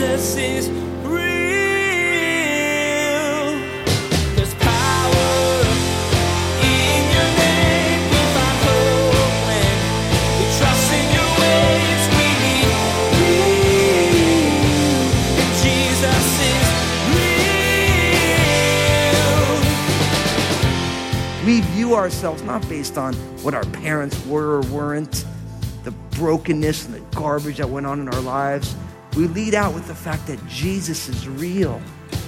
Jesus is. We view ourselves not based on what our parents were or weren't, the brokenness and the garbage that went on in our lives. We lead out with the fact that Jesus is real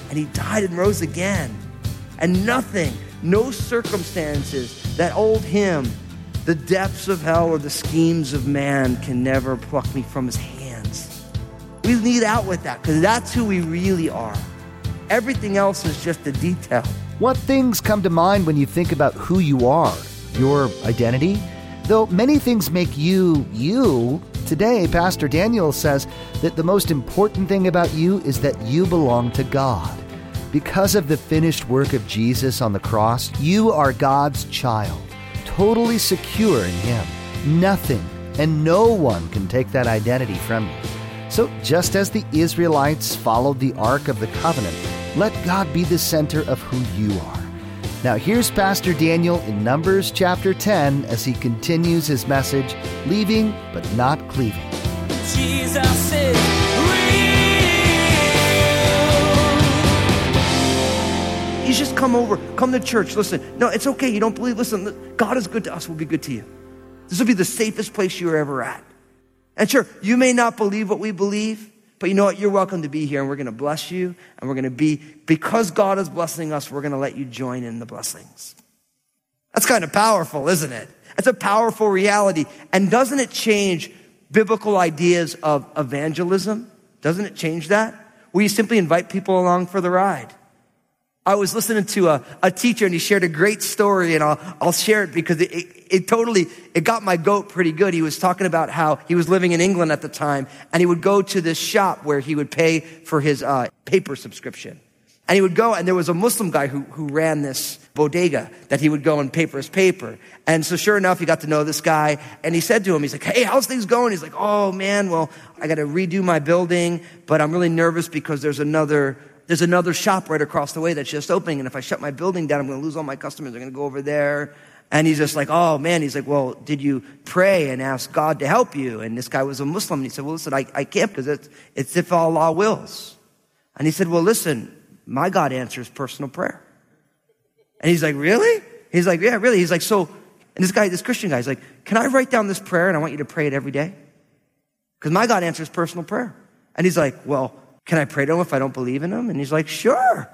and he died and rose again. And nothing, no circumstances, that old hymn, the depths of hell or the schemes of man can never pluck me from his hands. We lead out with that because that's who we really are. Everything else is just a detail. What things come to mind when you think about who you are, your identity? Though many things make you you, today Pastor Daniel says that the most important thing about you is that you belong to God. Because of the finished work of Jesus on the cross, you are God's child, totally secure in Him. Nothing and no one can take that identity from you. So, just as the Israelites followed the Ark of the Covenant, let God be the center of who you are. Now, here's Pastor Daniel in Numbers chapter 10 as he continues his message, Leaving but Not Cleaving. Jesus is real. You just come over, come to church. Listen, no, it's okay. You don't believe. Listen, God is good to us. We'll be good to you. This will be the safest place you're ever at. And sure, you may not believe what we believe, but you know what? You're welcome to be here, and we're going to bless you, and we're going to be, because God is blessing us, we're going to let you join in the blessings. That's kind of powerful, isn't it? That's a powerful reality. And doesn't it change biblical ideas of evangelism? Doesn't it change that? You simply invite people along for the ride? I was listening to a, a teacher and he shared a great story and I'll, I'll share it because it, it, it totally, it got my goat pretty good. He was talking about how he was living in England at the time and he would go to this shop where he would pay for his uh, paper subscription. And he would go and there was a Muslim guy who, who ran this bodega that he would go and paper his paper. And so sure enough, he got to know this guy and he said to him, he's like, Hey, how's things going? He's like, Oh man, well, I got to redo my building, but I'm really nervous because there's another there's another shop right across the way that's just opening. And if I shut my building down, I'm going to lose all my customers. They're going to go over there. And he's just like, oh man. He's like, well, did you pray and ask God to help you? And this guy was a Muslim. And he said, well, listen, I, I can't because it's, it's if Allah wills. And he said, well, listen, my God answers personal prayer. And he's like, really? He's like, yeah, really. He's like, so, and this guy, this Christian guy, is like, can I write down this prayer and I want you to pray it every day? Because my God answers personal prayer. And he's like, well, can I pray to him if I don't believe in him? And he's like, Sure.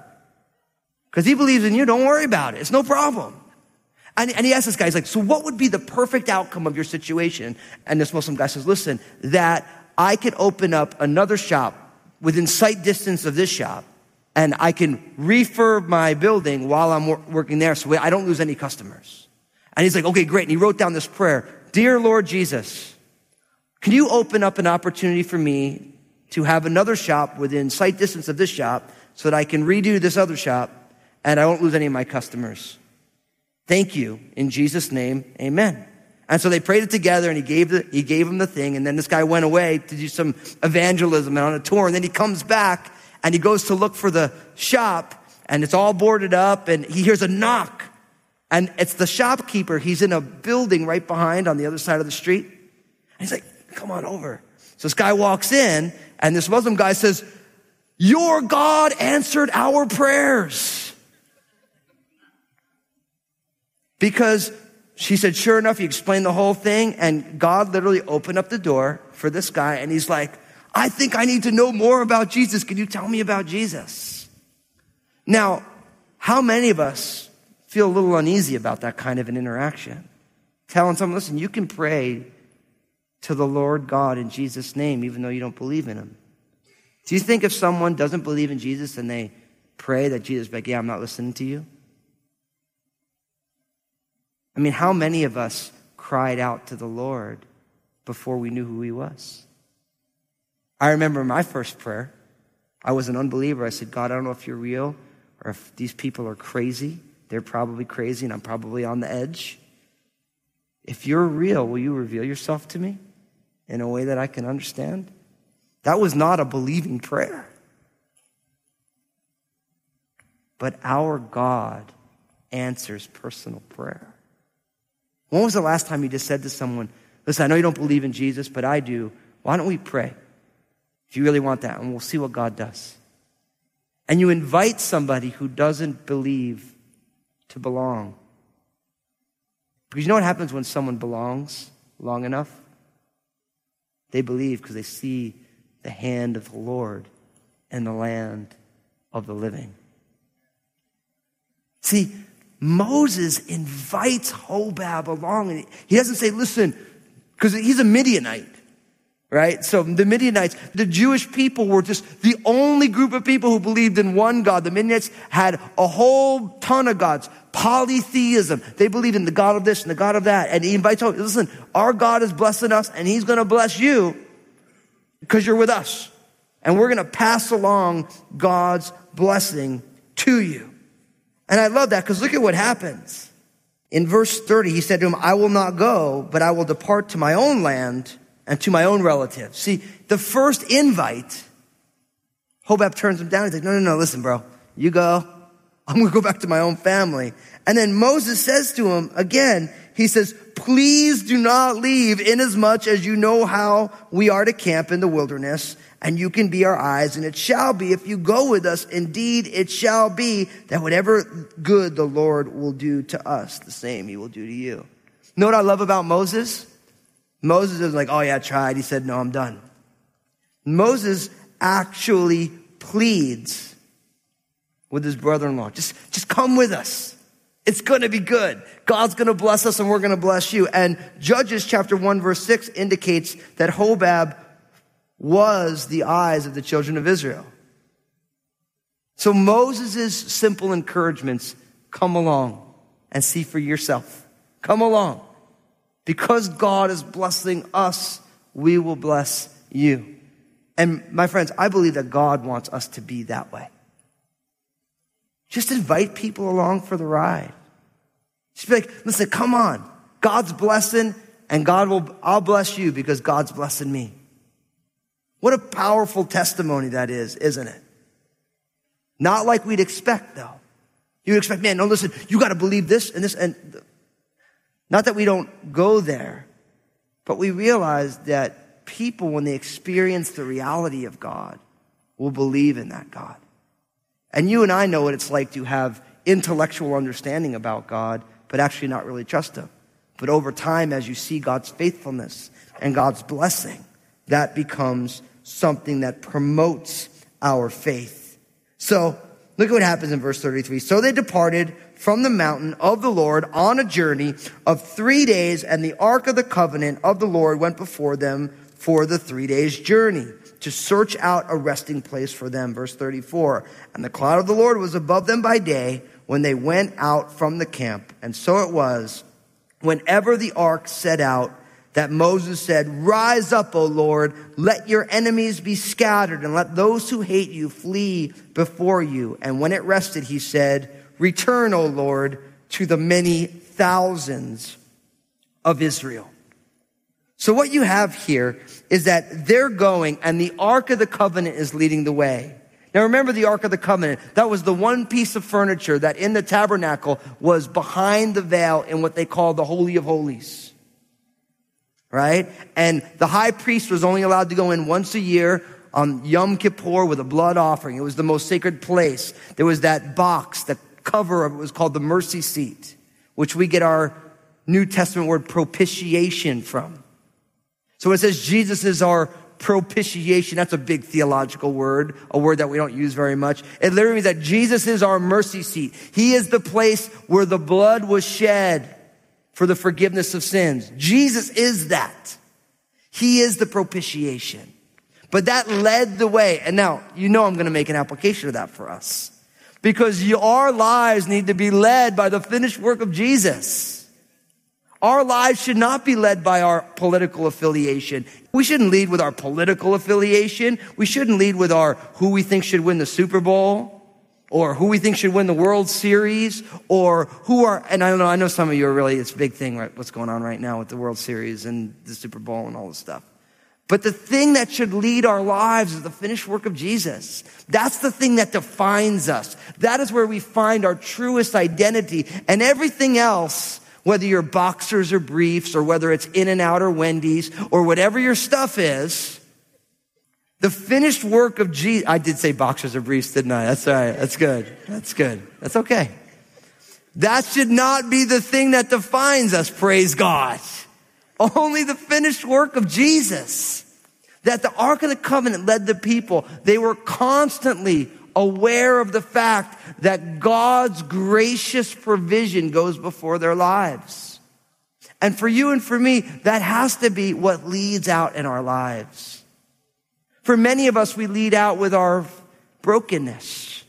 Because he believes in you, don't worry about it. It's no problem. And, and he asked this guy, he's like, So what would be the perfect outcome of your situation? And this Muslim guy says, Listen, that I could open up another shop within sight distance of this shop and I can refurb my building while I'm wor- working there so I don't lose any customers. And he's like, Okay, great. And he wrote down this prayer Dear Lord Jesus, can you open up an opportunity for me to have another shop within sight distance of this shop so that I can redo this other shop and I won't lose any of my customers. Thank you. In Jesus' name, amen. And so they prayed it together and he gave, the, he gave him the thing. And then this guy went away to do some evangelism and on a tour. And then he comes back and he goes to look for the shop and it's all boarded up and he hears a knock. And it's the shopkeeper. He's in a building right behind on the other side of the street. And he's like, come on over. So this guy walks in and this Muslim guy says, your God answered our prayers. Because she said, sure enough, he explained the whole thing and God literally opened up the door for this guy and he's like, I think I need to know more about Jesus. Can you tell me about Jesus? Now, how many of us feel a little uneasy about that kind of an interaction? Telling someone, listen, you can pray to the Lord God in Jesus' name, even though you don't believe in him. Do you think if someone doesn't believe in Jesus and they pray that Jesus like, yeah, I'm not listening to you? I mean, how many of us cried out to the Lord before we knew who he was? I remember my first prayer. I was an unbeliever. I said, God, I don't know if you're real or if these people are crazy. They're probably crazy and I'm probably on the edge. If you're real, will you reveal yourself to me in a way that I can understand? That was not a believing prayer. But our God answers personal prayer. When was the last time you just said to someone, Listen, I know you don't believe in Jesus, but I do. Why don't we pray? If you really want that, and we'll see what God does. And you invite somebody who doesn't believe to belong. Because you know what happens when someone belongs long enough? They believe because they see the hand of the Lord and the land of the living. See, Moses invites Hobab along, and he doesn't say, listen, because he's a Midianite, right? So the Midianites, the Jewish people were just the only group of people who believed in one God. The Midianites had a whole ton of gods, polytheism. They believed in the God of this and the God of that. And he invites, Hobab, listen, our God is blessing us, and he's going to bless you because you're with us. And we're going to pass along God's blessing to you. And I love that because look at what happens. In verse 30, he said to him, I will not go, but I will depart to my own land and to my own relatives. See, the first invite, Hobab turns him down. He's like, no, no, no, listen, bro, you go. I'm going to go back to my own family. And then Moses says to him again, he says, please do not leave inasmuch as you know how we are to camp in the wilderness and you can be our eyes. And it shall be, if you go with us, indeed it shall be that whatever good the Lord will do to us, the same he will do to you. know what I love about Moses? Moses is like, oh yeah, I tried. He said, no, I'm done. Moses actually pleads with his brother-in-law. Just, just come with us. It's going to be good. God's going to bless us and we're going to bless you. And Judges chapter 1 verse 6 indicates that Hobab was the eyes of the children of Israel. So Moses' simple encouragements, come along and see for yourself. Come along. Because God is blessing us, we will bless you. And my friends, I believe that God wants us to be that way. Just invite people along for the ride. Just be like, listen, come on. God's blessing and God will, I'll bless you because God's blessing me. What a powerful testimony that is, isn't it? Not like we'd expect though. You'd expect, man, no, listen, you got to believe this and this. And not that we don't go there, but we realize that people, when they experience the reality of God, will believe in that God. And you and I know what it's like to have intellectual understanding about God, but actually not really trust Him. But over time, as you see God's faithfulness and God's blessing, that becomes something that promotes our faith. So look at what happens in verse 33. So they departed from the mountain of the Lord on a journey of three days, and the ark of the covenant of the Lord went before them for the three days journey to search out a resting place for them. Verse 34. And the cloud of the Lord was above them by day when they went out from the camp. And so it was whenever the ark set out that Moses said, Rise up, O Lord, let your enemies be scattered, and let those who hate you flee before you. And when it rested, he said, Return, O Lord, to the many thousands of Israel. So what you have here is that they're going, and the Ark of the Covenant is leading the way. Now remember the Ark of the Covenant. That was the one piece of furniture that in the tabernacle was behind the veil in what they call the Holy of Holies right? And the high priest was only allowed to go in once a year on Yom Kippur with a blood offering. It was the most sacred place. There was that box, the cover of it was called the mercy seat, which we get our New Testament word propitiation from. So it says Jesus is our propitiation. That's a big theological word, a word that we don't use very much. It literally means that Jesus is our mercy seat. He is the place where the blood was shed for the forgiveness of sins. Jesus is that. He is the propitiation. But that led the way. And now, you know I'm going to make an application of that for us. Because our lives need to be led by the finished work of Jesus. Our lives should not be led by our political affiliation. We shouldn't lead with our political affiliation. We shouldn't lead with our who we think should win the Super Bowl or who we think should win the World Series, or who are, and I don't know, I know some of you are really, it's a big thing, right, what's going on right now with the World Series and the Super Bowl and all this stuff. But the thing that should lead our lives is the finished work of Jesus. That's the thing that defines us. That is where we find our truest identity. And everything else, whether you're boxers or briefs, or whether it's In-N-Out or Wendy's, or whatever your stuff is, the finished work of Jesus. I did say boxers or briefs, didn't I? That's all right. That's good. That's good. That's okay. That should not be the thing that defines us, praise God. Only the finished work of Jesus. That the Ark of the Covenant led the people. They were constantly aware of the fact that God's gracious provision goes before their lives. And for you and for me, that has to be what leads out in our lives. For many of us, we lead out with our brokenness,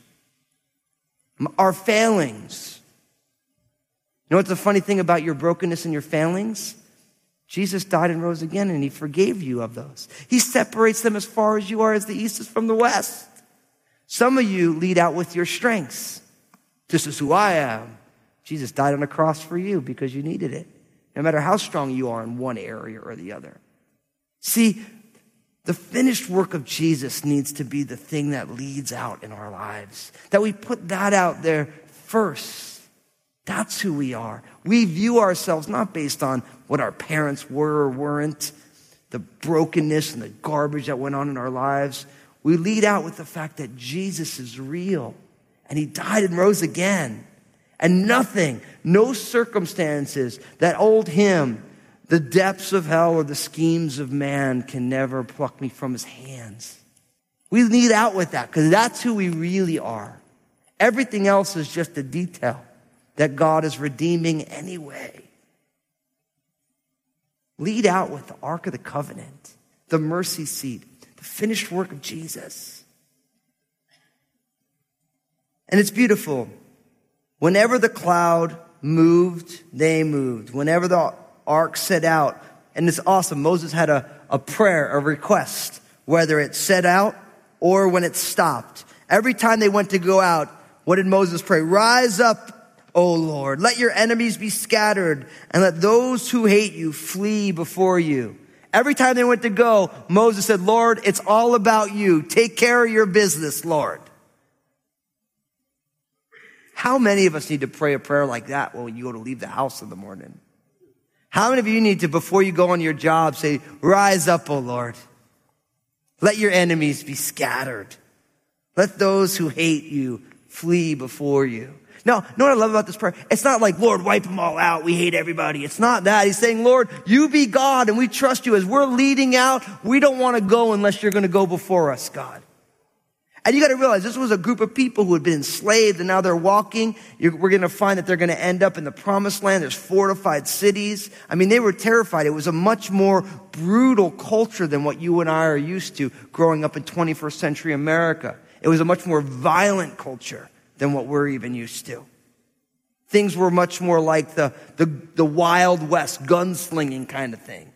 our failings. You know what's the funny thing about your brokenness and your failings? Jesus died and rose again, and he forgave you of those. He separates them as far as you are as the east is from the west. Some of you lead out with your strengths. This is who I am. Jesus died on the cross for you because you needed it, no matter how strong you are in one area or the other. See, the finished work of Jesus needs to be the thing that leads out in our lives, that we put that out there first. That's who we are. We view ourselves not based on what our parents were or weren't, the brokenness and the garbage that went on in our lives. We lead out with the fact that Jesus is real and he died and rose again. And nothing, no circumstances, that old hymn, the depths of hell or the schemes of man can never pluck me from his hands. We lead out with that because that's who we really are. Everything else is just a detail that God is redeeming anyway. Lead out with the Ark of the Covenant, the mercy seat, the finished work of Jesus. And it's beautiful. Whenever the cloud moved, they moved. Whenever the ark set out, and it's awesome. Moses had a, a prayer, a request, whether it set out or when it stopped. Every time they went to go out, what did Moses pray? Rise up, O Lord. Let your enemies be scattered and let those who hate you flee before you. Every time they went to go, Moses said, Lord, it's all about you. Take care of your business, Lord. How many of us need to pray a prayer like that when you go to leave the house in the morning? How many of you need to, before you go on your job, say, rise up, O Lord. Let your enemies be scattered. Let those who hate you flee before you. Now, know what I love about this prayer? It's not like, Lord, wipe them all out. We hate everybody. It's not that. He's saying, Lord, you be God and we trust you. As we're leading out, we don't want to go unless you're going to go before us, God. And you got to realize this was a group of people who had been enslaved and now they're walking. You're, we're going to find that they're going to end up in the promised land. There's fortified cities. I mean, they were terrified. It was a much more brutal culture than what you and I are used to growing up in 21st century America. It was a much more violent culture than what we're even used to. Things were much more like the, the, the Wild West gunslinging kind of thing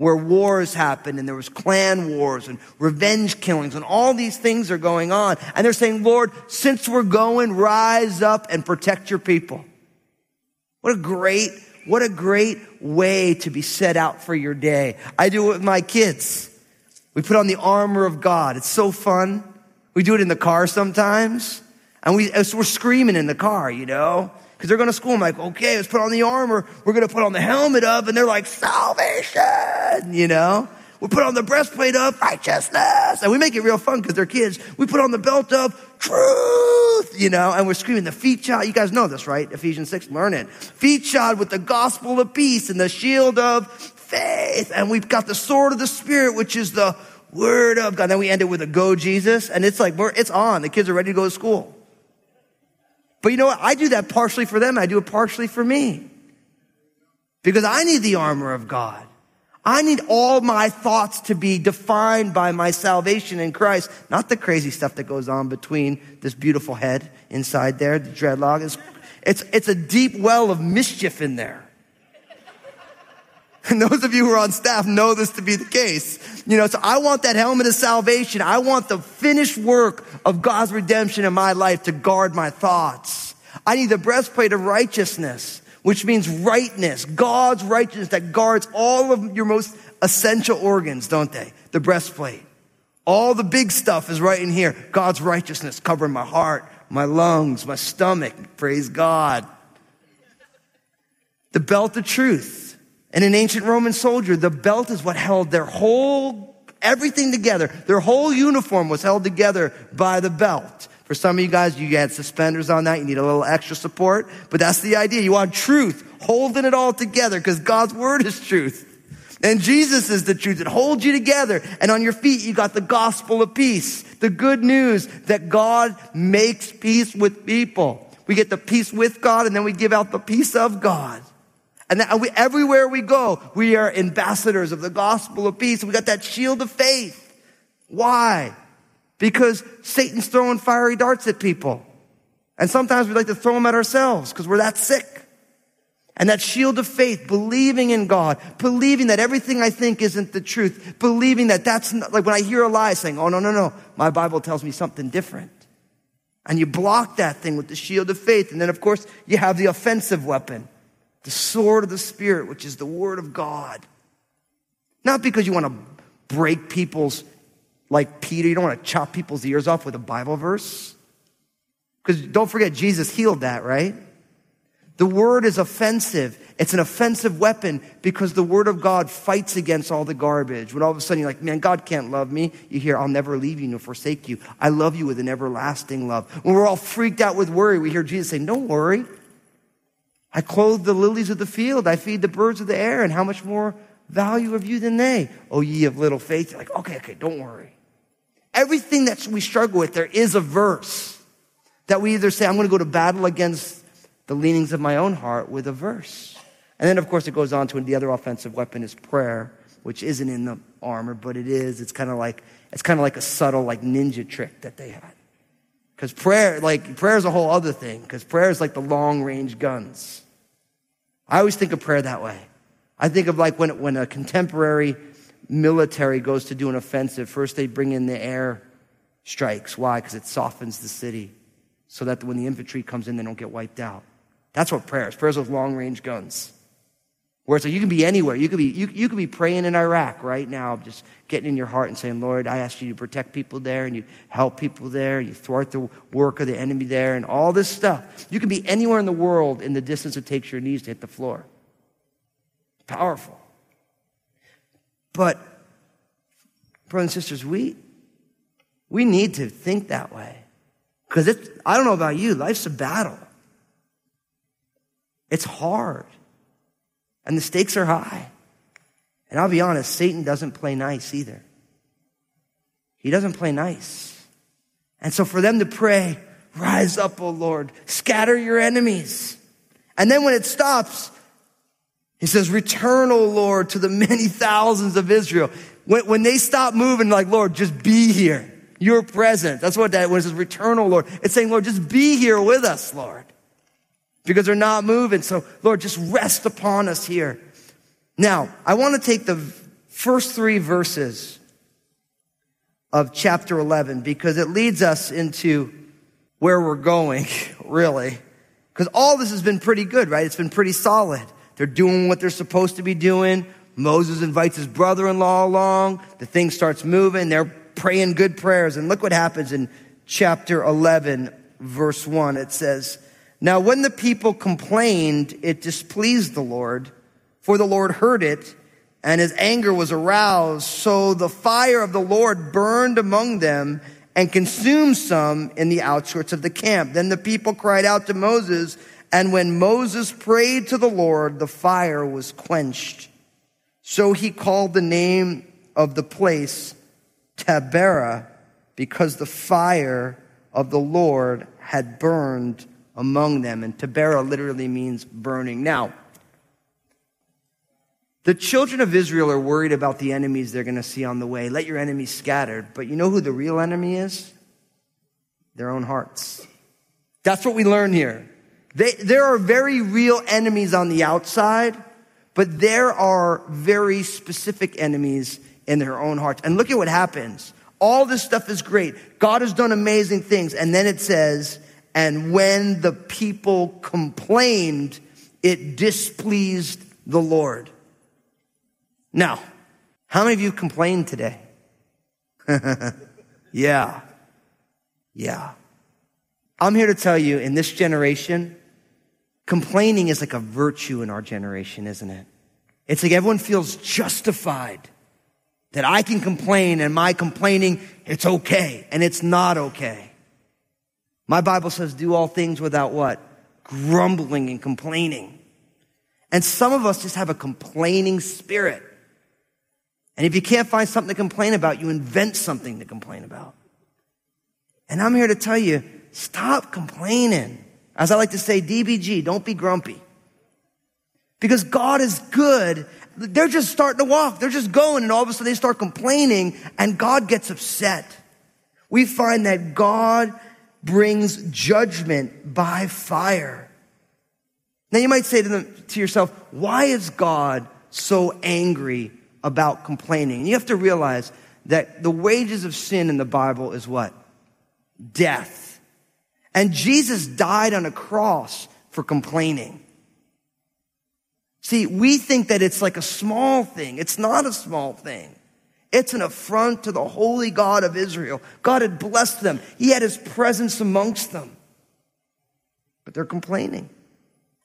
where wars happened and there was clan wars and revenge killings and all these things are going on. And they're saying, Lord, since we're going, rise up and protect your people. What a great, what a great way to be set out for your day. I do it with my kids. We put on the armor of God. It's so fun. We do it in the car sometimes. And we, so we're screaming in the car, you know? because they're going to school. I'm like, okay, let's put on the armor. We're going to put on the helmet up. And they're like, salvation, you know? We put on the breastplate up, righteousness. And we make it real fun because they're kids. We put on the belt up, truth, you know, and we're screaming the feet shod. You guys know this, right? Ephesians 6, learn it. Feet shod with the gospel of peace and the shield of faith. And we've got the sword of the spirit, which is the word of God. And Then we end it with a go Jesus. And it's like, it's on. The kids are ready to go to school. But you know what? I do that partially for them. I do it partially for me. Because I need the armor of God. I need all my thoughts to be defined by my salvation in Christ, not the crazy stuff that goes on between this beautiful head inside there, the dreadlock. It's, it's, it's a deep well of mischief in there. And those of you who are on staff know this to be the case. You know, so I want that helmet of salvation. I want the finished work of God's redemption in my life to guard my thoughts. I need the breastplate of righteousness, which means rightness, God's righteousness that guards all of your most essential organs, don't they? The breastplate. All the big stuff is right in here. God's righteousness covering my heart, my lungs, my stomach. Praise God. The belt of truth. And an ancient Roman soldier, the belt is what held their whole, everything together. Their whole uniform was held together by the belt. For some of you guys, you had suspenders on that. You need a little extra support. But that's the idea. You want truth, holding it all together because God's word is truth. And Jesus is the truth that holds you together. And on your feet, you got the gospel of peace, the good news that God makes peace with people. We get the peace with God and then we give out the peace of God. And that we, everywhere we go, we are ambassadors of the gospel of peace. We got that shield of faith. Why? Because Satan's throwing fiery darts at people. And sometimes we like to throw them at ourselves because we're that sick. And that shield of faith, believing in God, believing that everything I think isn't the truth, believing that that's not, like when I hear a lie saying, oh, no, no, no, my Bible tells me something different. And you block that thing with the shield of faith. And then, of course, you have the offensive weapon, the sword of the Spirit, which is the word of God. Not because you want to break people's, like Peter, you don't want to chop people's ears off with a Bible verse. Because don't forget, Jesus healed that, right? The word is offensive. It's an offensive weapon because the word of God fights against all the garbage. When all of a sudden you're like, man, God can't love me. You hear, I'll never leave you nor forsake you. I love you with an everlasting love. When we're all freaked out with worry, we hear Jesus say, don't worry. I clothe the lilies of the field. I feed the birds of the air. And how much more value have you than they? Oh, ye of little faith. You're like, okay, okay, don't worry. Everything that we struggle with, there is a verse that we either say, I'm going to go to battle against the leanings of my own heart with a verse. And then, of course, it goes on to the other offensive weapon is prayer, which isn't in the armor, but it is. It's kind of like it's kind of like a subtle, like ninja trick that they had. Because prayer, like prayer, is a whole other thing. Because prayer is like the long range guns. I always think of prayer that way. I think of like when when a contemporary military goes to do an offensive. First, they bring in the air strikes. Why? Because it softens the city, so that when the infantry comes in, they don't get wiped out. That's what prayer is. Prayers with long range guns. Where it's like you can be anywhere. You could be, you, you could be praying in Iraq right now, just getting in your heart and saying, Lord, I ask you to protect people there and you help people there. You thwart the work of the enemy there and all this stuff. You can be anywhere in the world in the distance it takes your knees to hit the floor. Powerful. But, brothers and sisters, we, we need to think that way. Because I don't know about you, life's a battle. It's hard. And the stakes are high. And I'll be honest, Satan doesn't play nice either. He doesn't play nice. And so for them to pray, rise up, O Lord, scatter your enemies. And then when it stops, he says, return, O Lord, to the many thousands of Israel. When, when they stop moving, like, Lord, just be here. You're present. That's what that, when it says return, O Lord. It's saying, Lord, just be here with us, Lord because they're not moving. So, Lord, just rest upon us here. Now, I want to take the first three verses of chapter 11 because it leads us into where we're going, really. Because all this has been pretty good, right? It's been pretty solid. They're doing what they're supposed to be doing. Moses invites his brother in law along. The thing starts moving. They're praying good prayers. And look what happens in chapter 11, verse 1. It says, now, when the people complained, it displeased the Lord, for the Lord heard it, and his anger was aroused. So the fire of the Lord burned among them and consumed some in the outskirts of the camp. Then the people cried out to Moses, and when Moses prayed to the Lord, the fire was quenched. So he called the name of the place Taberah, because the fire of the Lord had burned among them. And Taberah literally means burning. Now, the children of Israel are worried about the enemies they're going to see on the way. Let your enemies scatter. But you know who the real enemy is? Their own hearts. That's what we learn here. They, there are very real enemies on the outside, but there are very specific enemies in their own hearts. And look at what happens. All this stuff is great. God has done amazing things. And then it says, and when the people complained, it displeased the Lord. Now, How many of you complained today? yeah. Yeah. I'm here to tell you in this generation, complaining is like a virtue in our generation, isn't it? It's like everyone feels justified that I can complain and my complaining, it's okay. And it's not okay. My Bible says do all things without what? Grumbling and complaining. And some of us just have a complaining spirit. And if you can't find something to complain about, you invent something to complain about. And I'm here to tell you, stop complaining. As I like to say, DBG, don't be grumpy. Because God is good. They're just starting to walk. They're just going and all of a sudden they start complaining and God gets upset. We find that God brings judgment by fire. Now you might say to them, to yourself, why is God so angry about complaining? You have to realize that the wages of sin in the Bible is what? Death. And Jesus died on a cross for complaining. See, we think that it's like a small thing. It's not a small thing. It's an affront to the holy God of Israel. God had blessed them. He had his presence amongst them. But they're complaining.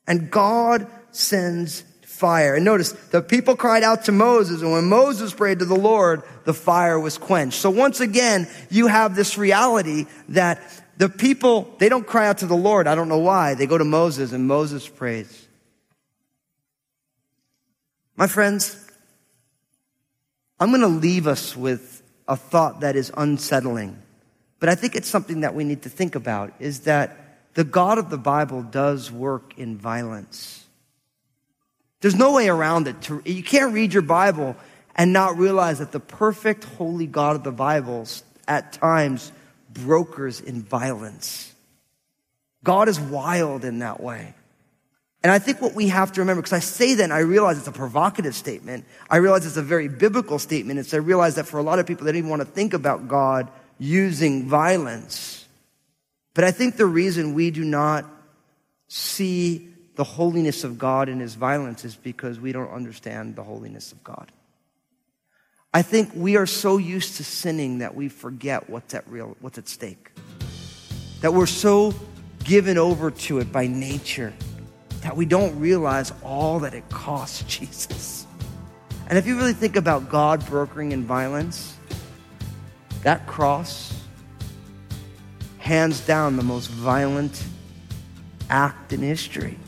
And God sends fire. And notice, the people cried out to Moses, and when Moses prayed to the Lord, the fire was quenched. So once again, you have this reality that the people, they don't cry out to the Lord. I don't know why. They go to Moses, and Moses prays. My friends, I'm going to leave us with a thought that is unsettling, but I think it's something that we need to think about is that the God of the Bible does work in violence. There's no way around it. You can't read your Bible and not realize that the perfect, holy God of the Bible at times brokers in violence. God is wild in that way. And I think what we have to remember, because I say that and I realize it's a provocative statement. I realize it's a very biblical statement. It's I realize that for a lot of people, they don't even want to think about God using violence. But I think the reason we do not see the holiness of God in his violence is because we don't understand the holiness of God. I think we are so used to sinning that we forget what's at real, what's at stake. That we're so given over to it by nature that we don't realize all that it costs Jesus. And if you really think about God brokering in violence, that cross, hands down, the most violent act in history.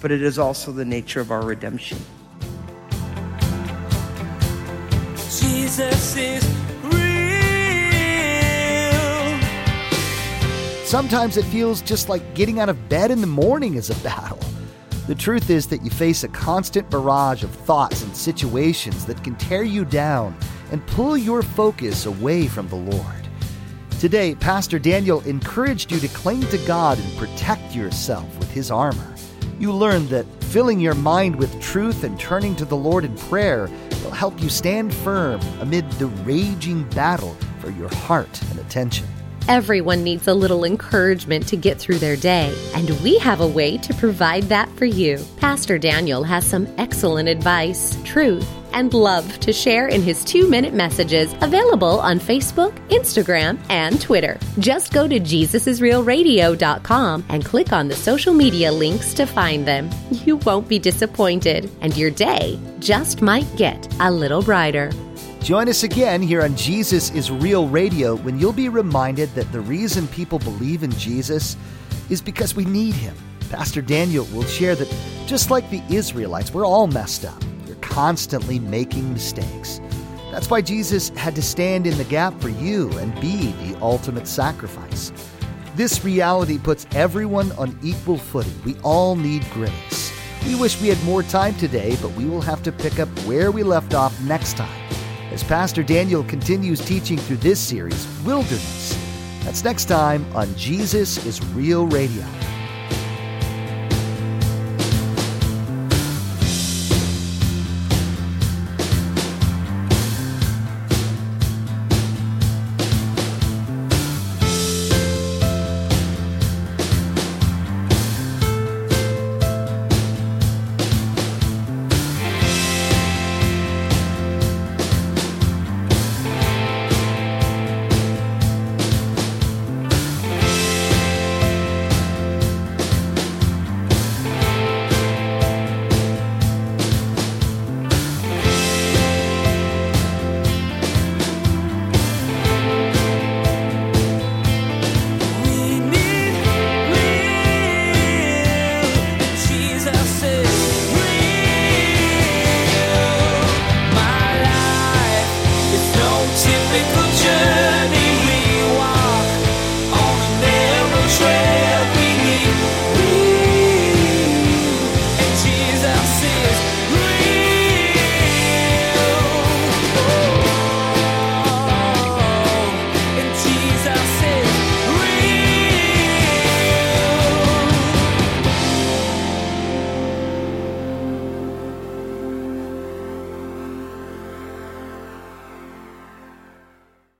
But it is also the nature of our redemption. Jesus is Sometimes it feels just like getting out of bed in the morning is a battle. The truth is that you face a constant barrage of thoughts and situations that can tear you down and pull your focus away from the Lord. Today, Pastor Daniel encouraged you to cling to God and protect yourself with his armor. You learned that filling your mind with truth and turning to the Lord in prayer will help you stand firm amid the raging battle for your heart and attention. Everyone needs a little encouragement to get through their day, and we have a way to provide that for you. Pastor Daniel has some excellent advice, truth, and love to share in his two minute messages available on Facebook, Instagram, and Twitter. Just go to JesusIsRealRadio.com and click on the social media links to find them. You won't be disappointed, and your day just might get a little brighter. Join us again here on Jesus is Real Radio when you'll be reminded that the reason people believe in Jesus is because we need him. Pastor Daniel will share that just like the Israelites, we're all messed up. We're constantly making mistakes. That's why Jesus had to stand in the gap for you and be the ultimate sacrifice. This reality puts everyone on equal footing. We all need grace. We wish we had more time today, but we will have to pick up where we left off next time as Pastor Daniel continues teaching through this series, Wilderness. That's next time on Jesus is Real Radio.